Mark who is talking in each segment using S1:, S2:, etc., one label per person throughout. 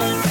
S1: love.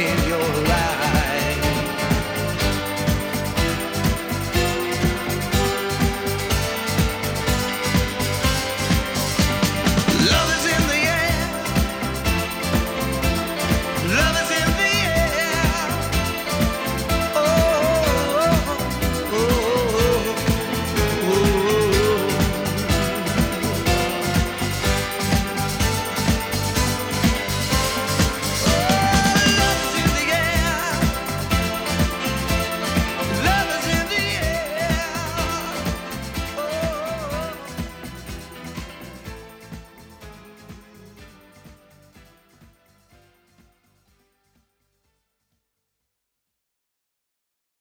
S1: in your